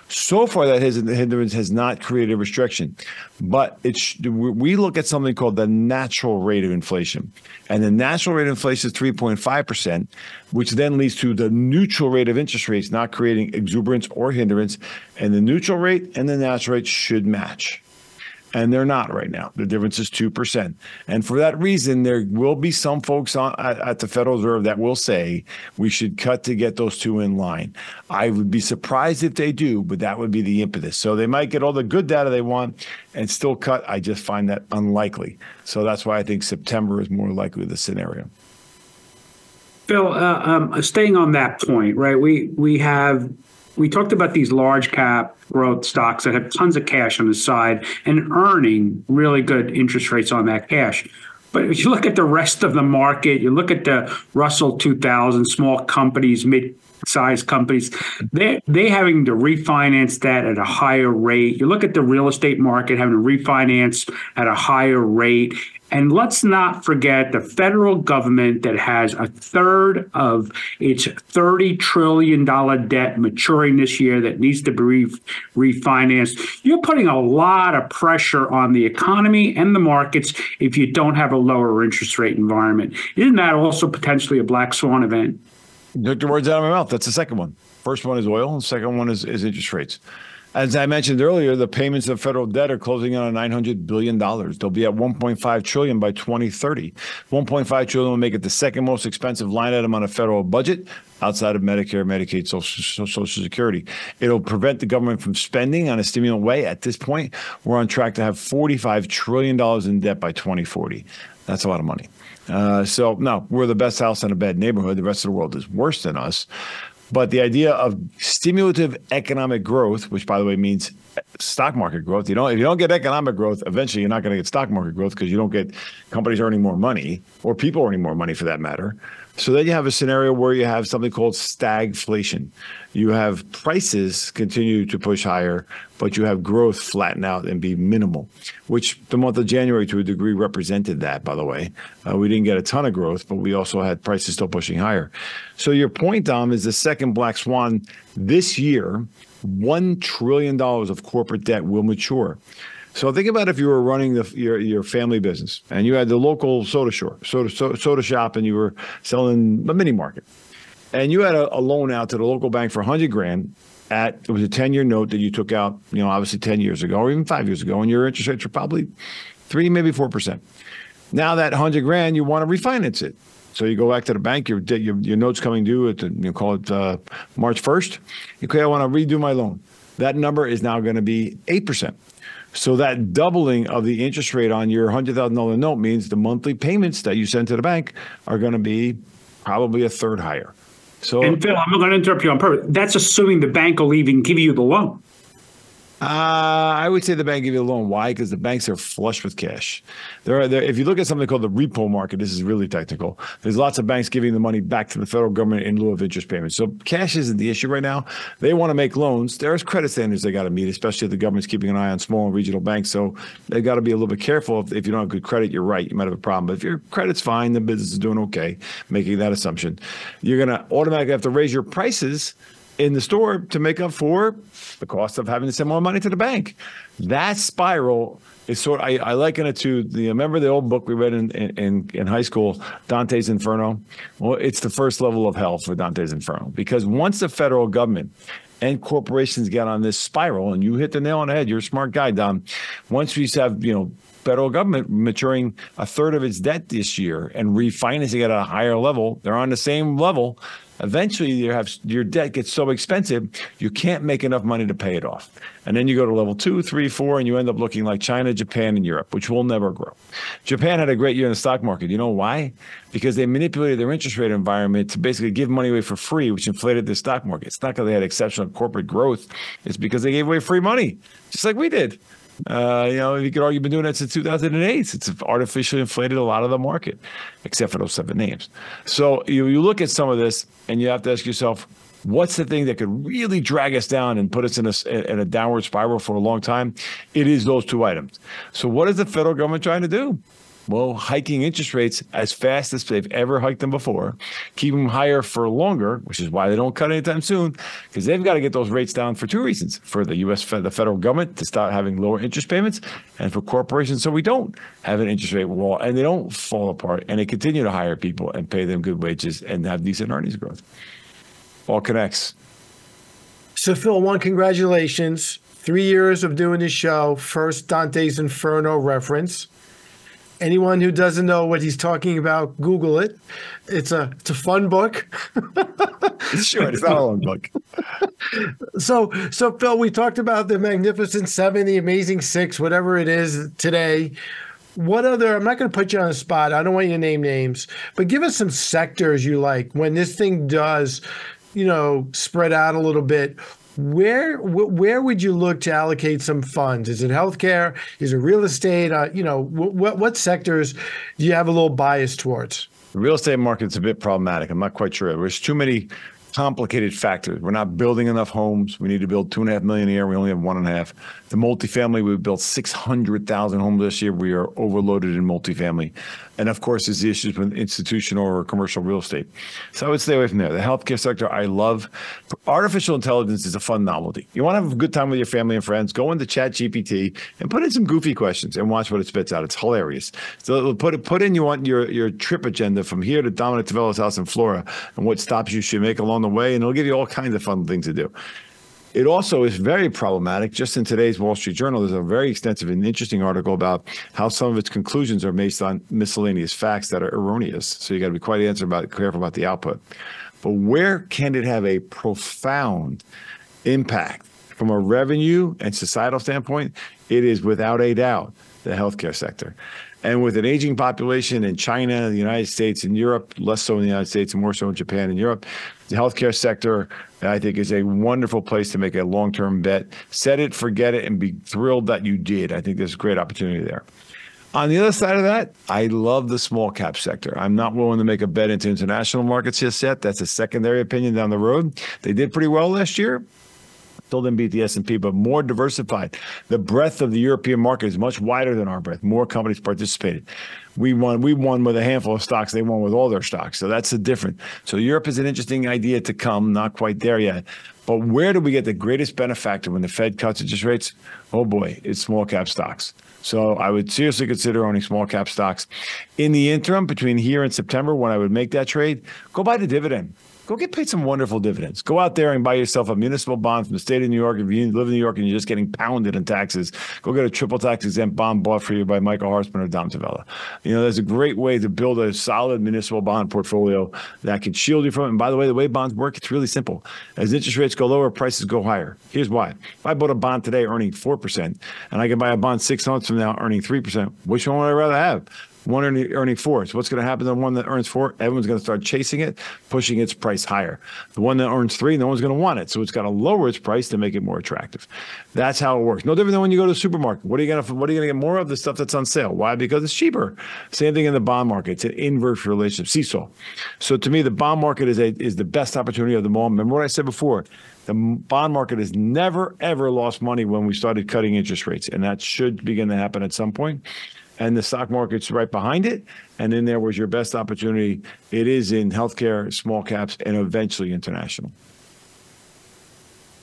Speaker 10: So far, that hindrance has not created a restriction, but it's we look at something called the natural rate of inflation, and the natural rate of inflation is 3.5 percent, which then leads to the neutral rate of interest rates not creating exuberance or hindrance, and the neutral rate and the natural rate should match and they're not right now. The difference is 2%. And for that reason, there will be some folks on, at, at, the Federal Reserve that will say we should cut to get those two in line. I would be surprised if they do, but that would be the impetus. So they might get all the good data they want and still cut. I just find that unlikely. So that's why I think September is more likely the scenario.
Speaker 3: Phil, uh, um, staying on that point, right? We we have we talked about these large cap growth stocks that have tons of cash on the side and earning really good interest rates on that cash. But if you look at the rest of the market, you look at the Russell 2000, small companies, mid sized companies, they they having to refinance that at a higher rate. You look at the real estate market having to refinance at a higher rate. And let's not forget the federal government that has a third of its $30 trillion debt maturing this year that needs to be refinanced. You're putting a lot of pressure on the economy and the markets if you don't have a lower interest rate environment. Isn't that also potentially a black swan event?
Speaker 10: Took the words out of my mouth. That's the second one. First one is oil, and second one is, is interest rates. As I mentioned earlier, the payments of federal debt are closing in on 900 billion dollars. They'll be at 1.5 trillion by 2030. 1.5 trillion will make it the second most expensive line item on a federal budget outside of Medicare, Medicaid, Social, Social Security. It'll prevent the government from spending on a stimulant way. At this point, we're on track to have 45 trillion dollars in debt by 2040. That's a lot of money. Uh, so no, we're the best house in a bad neighborhood. The rest of the world is worse than us. But the idea of stimulative economic growth, which by the way means stock market growth, you know, if you don't get economic growth, eventually you're not going to get stock market growth because you don't get companies earning more money or people earning more money for that matter. So then you have a scenario where you have something called stagflation. You have prices continue to push higher, but you have growth flatten out and be minimal, which the month of January to a degree represented that, by the way. Uh, we didn't get a ton of growth, but we also had prices still pushing higher. So your point, Dom, is the second black swan this year, $1 trillion of corporate debt will mature. So think about if you were running the, your your family business and you had the local soda shop, soda, soda, soda shop, and you were selling a mini market, and you had a, a loan out to the local bank for 100 grand at it was a 10 year note that you took out, you know, obviously 10 years ago or even five years ago, and your interest rates were probably three, maybe four percent. Now that 100 grand, you want to refinance it. So you go back to the bank, your your, your note's coming due at the, you call it uh, March 1st. Okay, I want to redo my loan. That number is now going to be 8%. So that doubling of the interest rate on your $100,000 note means the monthly payments that you send to the bank are going to be probably a third higher. So
Speaker 3: And Phil, I'm not going to interrupt you on purpose. That's assuming the bank will even give you the loan.
Speaker 10: Uh, I would say the bank give you a loan. Why? Because the banks are flush with cash. There are there. If you look at something called the repo market, this is really technical. There's lots of banks giving the money back to the federal government in lieu of interest payments. So cash isn't the issue right now. They want to make loans. There's credit standards they got to meet, especially if the government's keeping an eye on small and regional banks. So they got to be a little bit careful. If, if you don't have good credit, you're right. You might have a problem. But if your credit's fine, the business is doing okay. Making that assumption, you're going to automatically have to raise your prices in the store to make up for the cost of having to send more money to the bank. That spiral is sort. I, I liken it to the. Remember the old book we read in, in in high school, Dante's Inferno. Well, it's the first level of hell for Dante's Inferno because once the federal government and corporations get on this spiral, and you hit the nail on the head. You're a smart guy, Dom. Once we have you know federal government maturing a third of its debt this year and refinancing at a higher level, they're on the same level. Eventually you have your debt gets so expensive you can't make enough money to pay it off. And then you go to level two three four and you end up looking like china japan and europe which will never grow. Japan had a great year in the stock market. You know why? Because they manipulated their interest rate environment to basically give money away for free which inflated the stock market. It's not because they had exceptional corporate growth. It's because they gave away free money just like we did uh, you know, you could argue been doing that since 2008. It's artificially inflated a lot of the market, except for those seven names. So you, you look at some of this and you have to ask yourself, what's the thing that could really drag us down and put us in a, in a downward spiral for a long time? It is those two items. So what is the federal government trying to do? Well, hiking interest rates as fast as they've ever hiked them before, keep them higher for longer, which is why they don't cut anytime soon, because they've got to get those rates down for two reasons: for the U.S. The federal government to start having lower interest payments, and for corporations so we don't have an interest rate wall and they don't fall apart and they continue to hire people and pay them good wages and have decent earnings growth. All connects.
Speaker 2: So, Phil, one, congratulations. Three years of doing this show. First Dante's Inferno reference. Anyone who doesn't know what he's talking about, Google it. It's a it's a fun book.
Speaker 10: it's short. It's not a long book.
Speaker 2: so so Phil, we talked about the Magnificent Seven, the Amazing Six, whatever it is today. What other? I'm not going to put you on the spot. I don't want you to name names, but give us some sectors you like when this thing does, you know, spread out a little bit where where would you look to allocate some funds? Is it healthcare? Is it real estate? Uh, you know, what what sectors do you have a little bias towards?
Speaker 10: The real estate market's a bit problematic. I'm not quite sure. There's too many complicated factors. We're not building enough homes. We need to build two and a half million a year. We only have one and a half. The multifamily, we built 600,000 homes this year. We are overloaded in multifamily. And of course, there's the issues with institutional or commercial real estate. So I would stay away from there. The healthcare sector, I love. Artificial intelligence is a fun novelty. You want to have a good time with your family and friends, go into Chat GPT and put in some goofy questions and watch what it spits out. It's hilarious. So put put in you want your your trip agenda from here to Dominick Tavella's house in Florida and what stops you should make along the way, and it'll give you all kinds of fun things to do. It also is very problematic. Just in today's Wall Street Journal, there's a very extensive and interesting article about how some of its conclusions are based on miscellaneous facts that are erroneous. So you got to be quite answer about careful about the output. But where can it have a profound impact from a revenue and societal standpoint? It is without a doubt the healthcare sector. And with an aging population in China, the United States, and Europe, less so in the United States and more so in Japan and Europe, the healthcare sector, I think, is a wonderful place to make a long term bet. Set it, forget it, and be thrilled that you did. I think there's a great opportunity there. On the other side of that, I love the small cap sector. I'm not willing to make a bet into international markets just yet. That's a secondary opinion down the road. They did pretty well last year. Still didn't beat the S&P, but more diversified. The breadth of the European market is much wider than our breadth. More companies participated. We won. We won with a handful of stocks. They won with all their stocks. So that's the difference. So Europe is an interesting idea to come. Not quite there yet. But where do we get the greatest benefactor when the Fed cuts interest rates? Oh boy, it's small cap stocks. So I would seriously consider owning small cap stocks. In the interim, between here and September, when I would make that trade, go buy the dividend go get paid some wonderful dividends. Go out there and buy yourself a municipal bond from the state of New York. If you live in New York and you're just getting pounded in taxes, go get a triple tax exempt bond bought for you by Michael Hartzman or Dom Tavella. You know, there's a great way to build a solid municipal bond portfolio that can shield you from it. And by the way, the way bonds work, it's really simple. As interest rates go lower, prices go higher. Here's why. If I bought a bond today earning 4%, and I can buy a bond six months from now earning 3%, which one would I rather have? One earning, four. So what's going to happen to the one that earns four? Everyone's going to start chasing it, pushing its price higher. The one that earns three, no one's going to want it. So it's got to lower its price to make it more attractive. That's how it works. No different than when you go to the supermarket. What are you going to what are you going to get more of the stuff that's on sale? Why? Because it's cheaper. Same thing in the bond market. It's an inverse relationship, seesaw. So to me, the bond market is a is the best opportunity of them all. Remember what I said before? The bond market has never, ever lost money when we started cutting interest rates. And that should begin to happen at some point. And the stock market's right behind it. And in there was your best opportunity. It is in healthcare, small caps, and eventually international.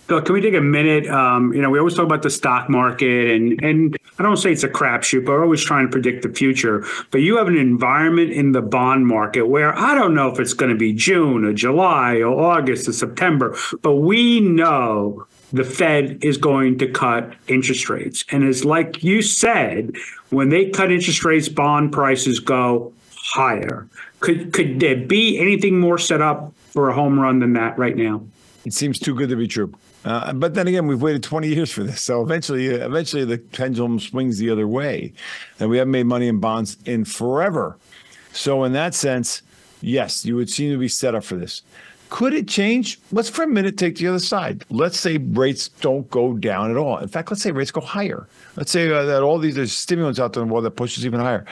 Speaker 3: Phil, can we take a minute? Um, you know, we always talk about the stock market, and and I don't say it's a crapshoot, but we're always trying to predict the future. But you have an environment in the bond market where I don't know if it's going to be June or July or August or September, but we know the Fed is going to cut interest rates, and it's like you said, when they cut interest rates, bond prices go higher. Could could there be anything more set up for a home run than that right now?
Speaker 10: It seems too good to be true. Uh, but then again, we've waited 20 years for this, so eventually, eventually, the pendulum swings the other way, and we haven't made money in bonds in forever. So, in that sense, yes, you would seem to be set up for this. Could it change? Let's for a minute take the other side. Let's say rates don't go down at all. In fact, let's say rates go higher. Let's say uh, that all these there's stimulants out there in the world that pushes even higher.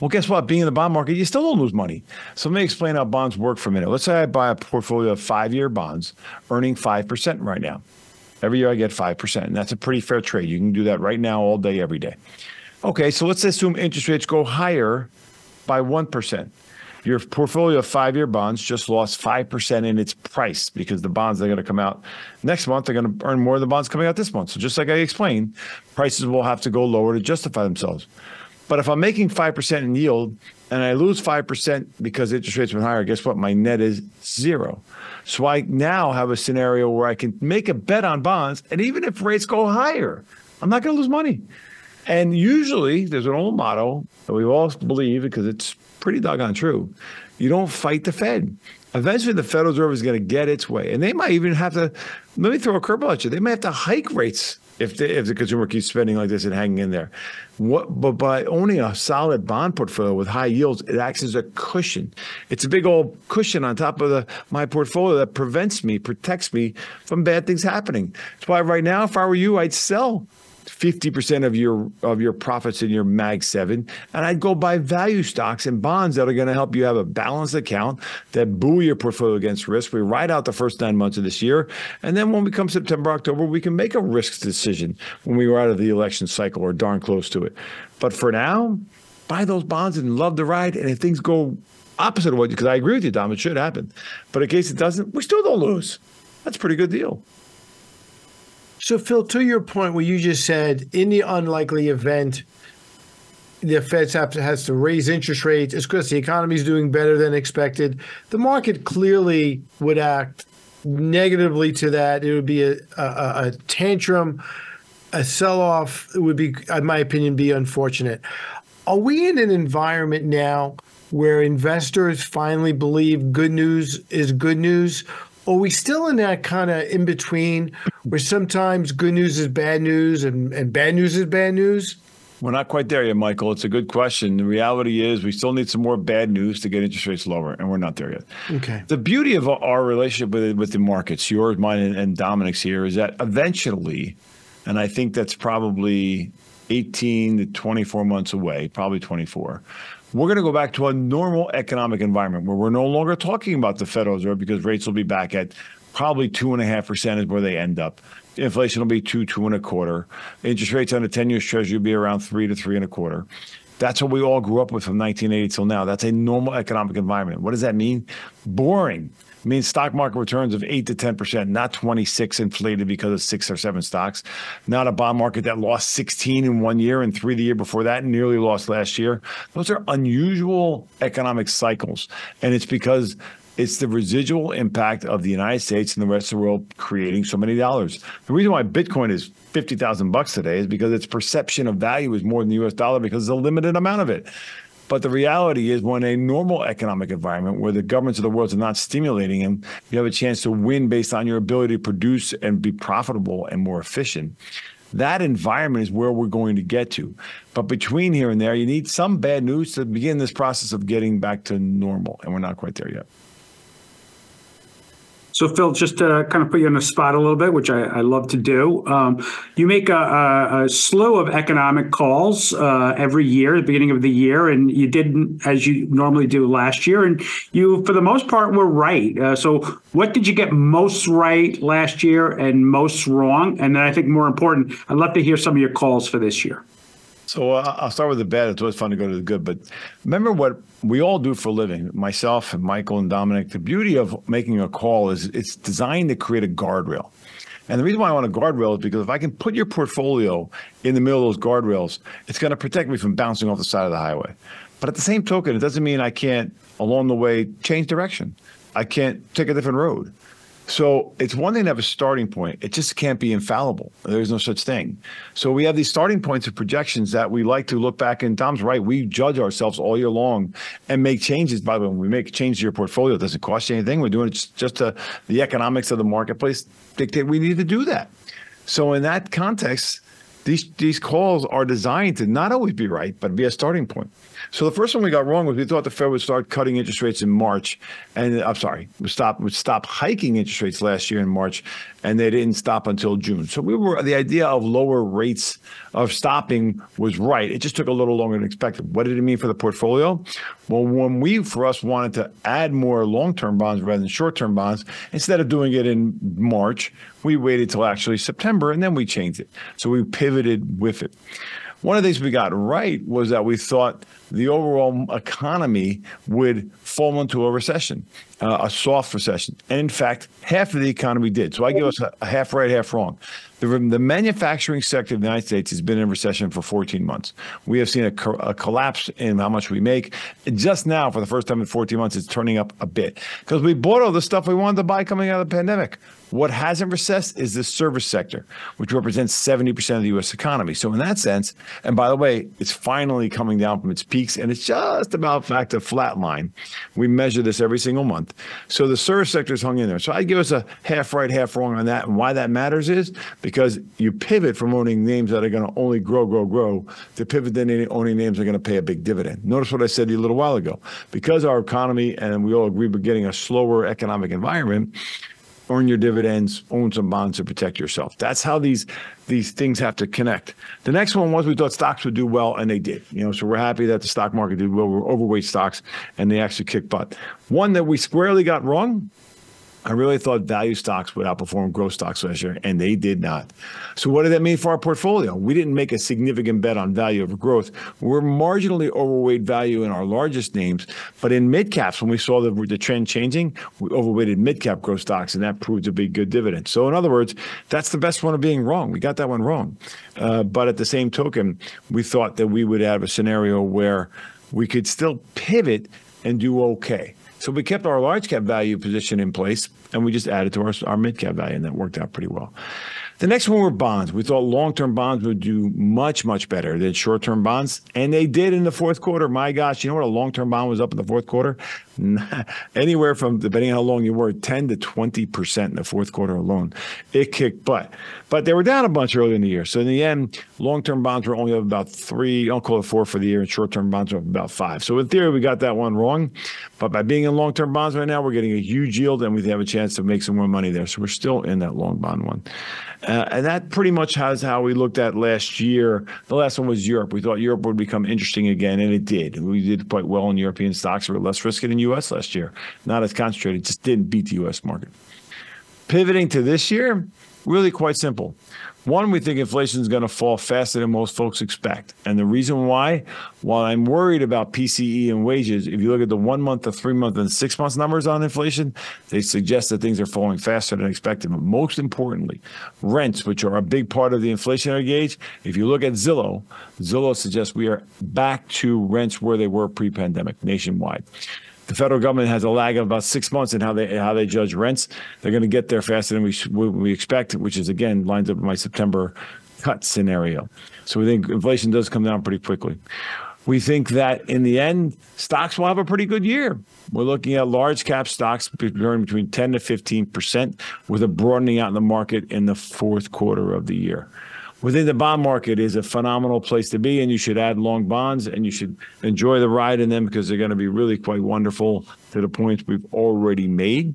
Speaker 10: Well, guess what? Being in the bond market, you still don't lose money. So let me explain how bonds work for a minute. Let's say I buy a portfolio of five-year bonds, earning five percent right now. Every year I get 5%. And that's a pretty fair trade. You can do that right now, all day, every day. Okay, so let's assume interest rates go higher by 1%. Your portfolio of five year bonds just lost 5% in its price because the bonds are going to come out next month, they're going to earn more of the bonds coming out this month. So, just like I explained, prices will have to go lower to justify themselves. But if I'm making 5% in yield and I lose 5% because interest rates went higher, guess what? My net is zero. So I now have a scenario where I can make a bet on bonds, and even if rates go higher, I'm not going to lose money. And usually, there's an old motto that we all believe because it's pretty doggone true. You don't fight the Fed. Eventually, the Federal Reserve is going to get its way, and they might even have to. Let me throw a curveball at you. They might have to hike rates if the, if the consumer keeps spending like this and hanging in there. What, but by owning a solid bond portfolio with high yields, it acts as a cushion. It's a big old cushion on top of the, my portfolio that prevents me, protects me from bad things happening. That's why right now, if I were you, I'd sell 50% of your of your profits in your mag 7 and I'd go buy value stocks and bonds that are going to help you have a balanced account that buoy your portfolio against risk. We ride out the first 9 months of this year and then when we come September October we can make a risk decision when we are out of the election cycle or darn close to it. But for now, buy those bonds and love the ride and if things go opposite of what because I agree with you Dom it should happen. But in case it doesn't, we still don't lose. That's a pretty good deal.
Speaker 2: So, Phil, to your point, where you just said, in the unlikely event the Fed has to raise interest rates, it's because the economy is doing better than expected. The market clearly would act negatively to that. It would be a, a, a tantrum, a sell off. It would be, in my opinion, be unfortunate. Are we in an environment now where investors finally believe good news is good news? Are we still in that kind of in between where sometimes good news is bad news and, and bad news is bad news?
Speaker 10: We're not quite there yet, Michael. It's a good question. The reality is we still need some more bad news to get interest rates lower, and we're not there yet.
Speaker 2: Okay.
Speaker 10: The beauty of our relationship with with the markets, yours, mine, and, and Dominick's here, is that eventually, and I think that's probably 18 to 24 months away, probably 24 we're going to go back to a normal economic environment where we're no longer talking about the Federal Reserve because rates will be back at probably two and a half percent is where they end up. Inflation will be two, two and a quarter. Interest rates on the 10 year treasury will be around three to three and a quarter. That's what we all grew up with from 1980 till now. That's a normal economic environment. What does that mean? Boring means stock market returns of 8 to 10%, not 26 inflated because of six or seven stocks, not a bond market that lost 16 in one year and three the year before that and nearly lost last year. Those are unusual economic cycles. And it's because it's the residual impact of the United States and the rest of the world creating so many dollars. The reason why Bitcoin is 50,000 bucks today is because its perception of value is more than the US dollar because there's a limited amount of it. But the reality is, when a normal economic environment where the governments of the world are not stimulating them, you have a chance to win based on your ability to produce and be profitable and more efficient. That environment is where we're going to get to. But between here and there, you need some bad news to begin this process of getting back to normal. And we're not quite there yet.
Speaker 3: So, Phil, just to kind of put you on the spot a little bit, which I, I love to do, um, you make a, a, a, slew of economic calls uh, every year at the beginning of the year, and you didn't as you normally do last year, and you, for the most part, were right. Uh, so, what did you get most right last year and most wrong? And then I think more important, I'd love to hear some of your calls for this year.
Speaker 10: So uh, I'll start with the bad. It's always fun to go to the good. But remember what we all do for a living, myself and Michael and Dominick. The beauty of making a call is it's designed to create a guardrail. And the reason why I want a guardrail is because if I can put your portfolio in the middle of those guardrails, it's going to protect me from bouncing off the side of the highway. But at the same token, it doesn't mean I can't, along the way, change direction. I can't take a different road. So it's one thing to have a starting point. It just can't be infallible. There's no such thing. So we have these starting points of projections that we like to look back. And Dom's right. We judge ourselves all year long and make changes. By the way, when we make a change to your portfolio, it doesn't cost you anything. We're doing it just, just to the economics of the marketplace dictate we need to do that. So in that context, these these calls are designed to not always be right, but be a starting point. So the first one we got wrong was we thought the Fed would start cutting interest rates in March, and uh, I'm sorry, would stop would stop hiking interest rates last year in March, and they didn't stop until June. So we were the idea of lower rates of stopping was right. It just took a little longer than expected. What did it mean for the portfolio? Well, when we for us wanted to add more long-term bonds rather than short-term bonds, instead of doing it in March, we waited till actually September and then we changed it. So we pivoted with it. One of the things we got right was that we thought the overall economy would fall into a recession, uh, a soft recession. And in fact, half of the economy did. So I give us a, half right, half wrong. The, the, manufacturing sector of the United States has been in recession for 14 months. We have seen a, co- a, collapse in how much we make. Just now, for the first time in 14 months, it's turning up a bit because we bought all the stuff we wanted to buy coming out of the pandemic. What hasn't recessed is the service sector, which represents 70% of the U.S. economy. So, in that sense, and by the way, it's finally coming down from its peaks and it's just about back to flat line. We measure this every single month. So, the service sector is hung in there. So, I'd give us a half right, half wrong on that. And why that matters is because you pivot from owning names that are going to only grow, grow, grow to pivot then owning names that are going to pay a big dividend. Notice what I said to you a little while ago. Because our economy, and we all agree, we're getting a slower economic environment, earn your dividends, own some bonds to protect yourself. That's how these these things have to connect. The next one was we thought stocks would do well, and they did. You know, so we're happy that the stock market did well. We're overweight stocks, and they actually kicked butt. One that we squarely got wrong I really thought value stocks would outperform growth stocks last year, and they did not. So, what did that mean for our portfolio? We didn't make a significant bet on value over growth. We're marginally overweight value in our largest names, but in mid caps, when we saw the, the trend changing, we overweighted mid cap growth stocks, and that proved to be good dividend. So, in other words, that's the best one of being wrong. We got that one wrong. Uh, but at the same token, we thought that we would have a scenario where we could still pivot and do okay. So we kept our large cap value position in place and we just added to our, our mid cap value, and that worked out pretty well. The next one were bonds. We thought long term bonds would do much, much better than short term bonds. And they did in the fourth quarter. My gosh, you know what a long term bond was up in the fourth quarter? Anywhere from, depending on how long you were, 10 to 20% in the fourth quarter alone. It kicked butt. But they were down a bunch early in the year. So in the end, long term bonds were only up about three, I'll call it four for the year, and short term bonds were up about five. So in theory, we got that one wrong. But by being in long term bonds right now, we're getting a huge yield and we have a chance to make some more money there. So we're still in that long bond one. Uh, and that pretty much has how we looked at last year. The last one was Europe. We thought Europe would become interesting again, and it did. We did quite well in European stocks. We were less risky than U.S. last year. Not as concentrated, just didn't beat the U.S. market. Pivoting to this year, really quite simple. One, we think inflation is going to fall faster than most folks expect. And the reason why, while I'm worried about PCE and wages, if you look at the one month, the three month, and six month numbers on inflation, they suggest that things are falling faster than expected. But most importantly, rents, which are a big part of the inflationary gauge, if you look at Zillow, Zillow suggests we are back to rents where they were pre pandemic nationwide. The federal government has a lag of about six months in how they how they judge rents. They're going to get there faster than we we expect, which is again lines up with my September cut scenario. So we think inflation does come down pretty quickly. We think that in the end, stocks will have a pretty good year. We're looking at large cap stocks growing between 10 to 15 percent, with a broadening out in the market in the fourth quarter of the year. We think the bond market is a phenomenal place to be, and you should add long bonds and you should enjoy the ride in them because they're going to be really quite wonderful to the points we've already made.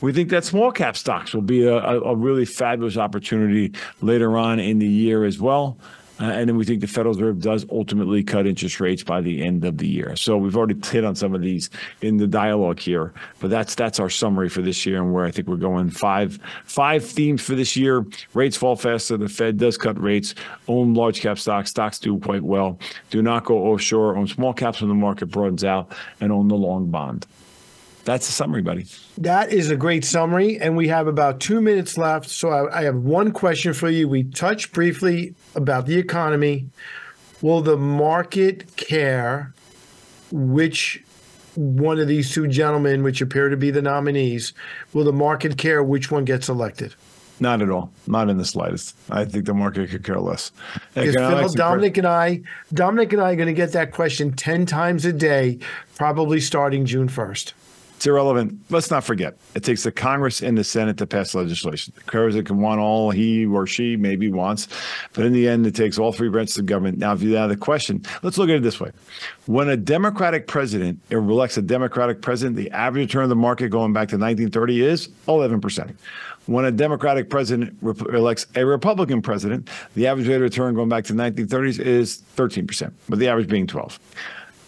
Speaker 10: We think that small cap stocks will be a, a really fabulous opportunity later on in the year as well. Uh, and then we think the Federal Reserve does ultimately cut interest rates by the end of the year. So we've already hit on some of these in the dialogue here, but that's that's our summary for this year and where I think we're going. Five five themes for this year: rates fall faster, the Fed does cut rates, own large cap stocks, stocks do quite well. Do not go offshore, own small caps when the market broadens out, and own the long bond. That's the summary, buddy.
Speaker 2: That is a great summary. And we have about two minutes left. So I, I, have one question for you. We touched briefly about the economy. Will the market care which one of these two gentlemen, which appear to be the nominees, will the market care which one gets elected?
Speaker 10: Not at all. Not in the slightest. I think the market could care less.
Speaker 2: Because Phil, Dominick and I, Dominick and I are going to get that question 10 times a day, probably starting June 1st.
Speaker 10: It's irrelevant. Let's not forget, it takes the Congress and the Senate to pass legislation. The president can want all he or she maybe wants, but in the end, it takes all three branches of government. Now, if you have the question, let's look at it this way: when a Democratic president elects a Democratic president, the average return of the market going back to 1930 is 11 percent. When a Democratic president elects a Republican president, the average rate of return going back to 1930s is 13 percent, but the average being 12.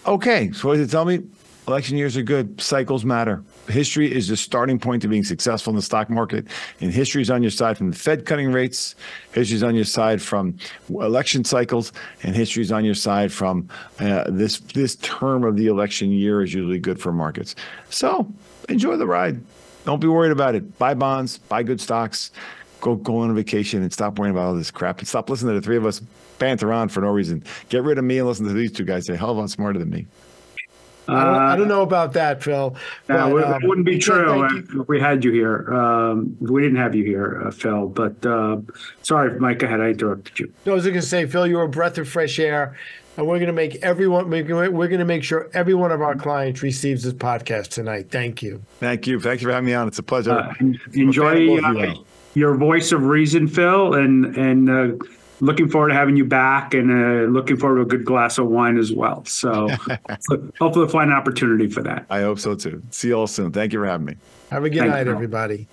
Speaker 10: Okay, so what does it tell me? Election years are good. Cycles matter. History is the starting point to being successful in the stock market. And history is on your side from the Fed cutting rates. History is on your side from election cycles, and history is on your side from uh, this this term of the election year is usually good for markets. So enjoy the ride. Don't be worried about it. Buy bonds. Buy good stocks. Go go on a vacation and stop worrying about all this crap and stop listening to the three of us banter on for no reason. Get rid of me and listen to these two guys. They're hell of a lot smarter than me.
Speaker 2: I don't, I don't, know about that, Phil.
Speaker 3: No, but, um, it wouldn't be true if we had you here. Um, we didn't have you here, uh, Phil. But uh, sorry, Mike, ahead. I interrupted you.
Speaker 2: No, I was going to say, Phil, you're a breath of fresh air, and we're going to make everyone. We're going to make sure every one of our clients receives this podcast tonight. Thank you.
Speaker 10: Thank you. Thank you for having me on. It's a pleasure. Uh,
Speaker 3: enjoy uh, your voice of reason, Phil, and and uh, looking forward to having you back and uh, looking forward to a good glass of wine as well. So hopefully we'll find an opportunity for that.
Speaker 10: I hope so too. See you all soon. Thank you for having me.
Speaker 2: Have a good Thank night, you. everybody.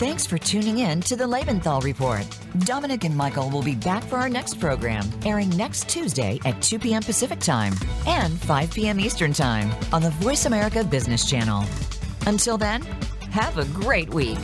Speaker 1: Thanks for tuning in to the Lebenthal Report. Dominick and Michael will be back for our next program, airing next Tuesday at 2 p.m. Pacific Time and 5 p.m. Eastern Time on the Voice America Business Channel. Until then, have a great week.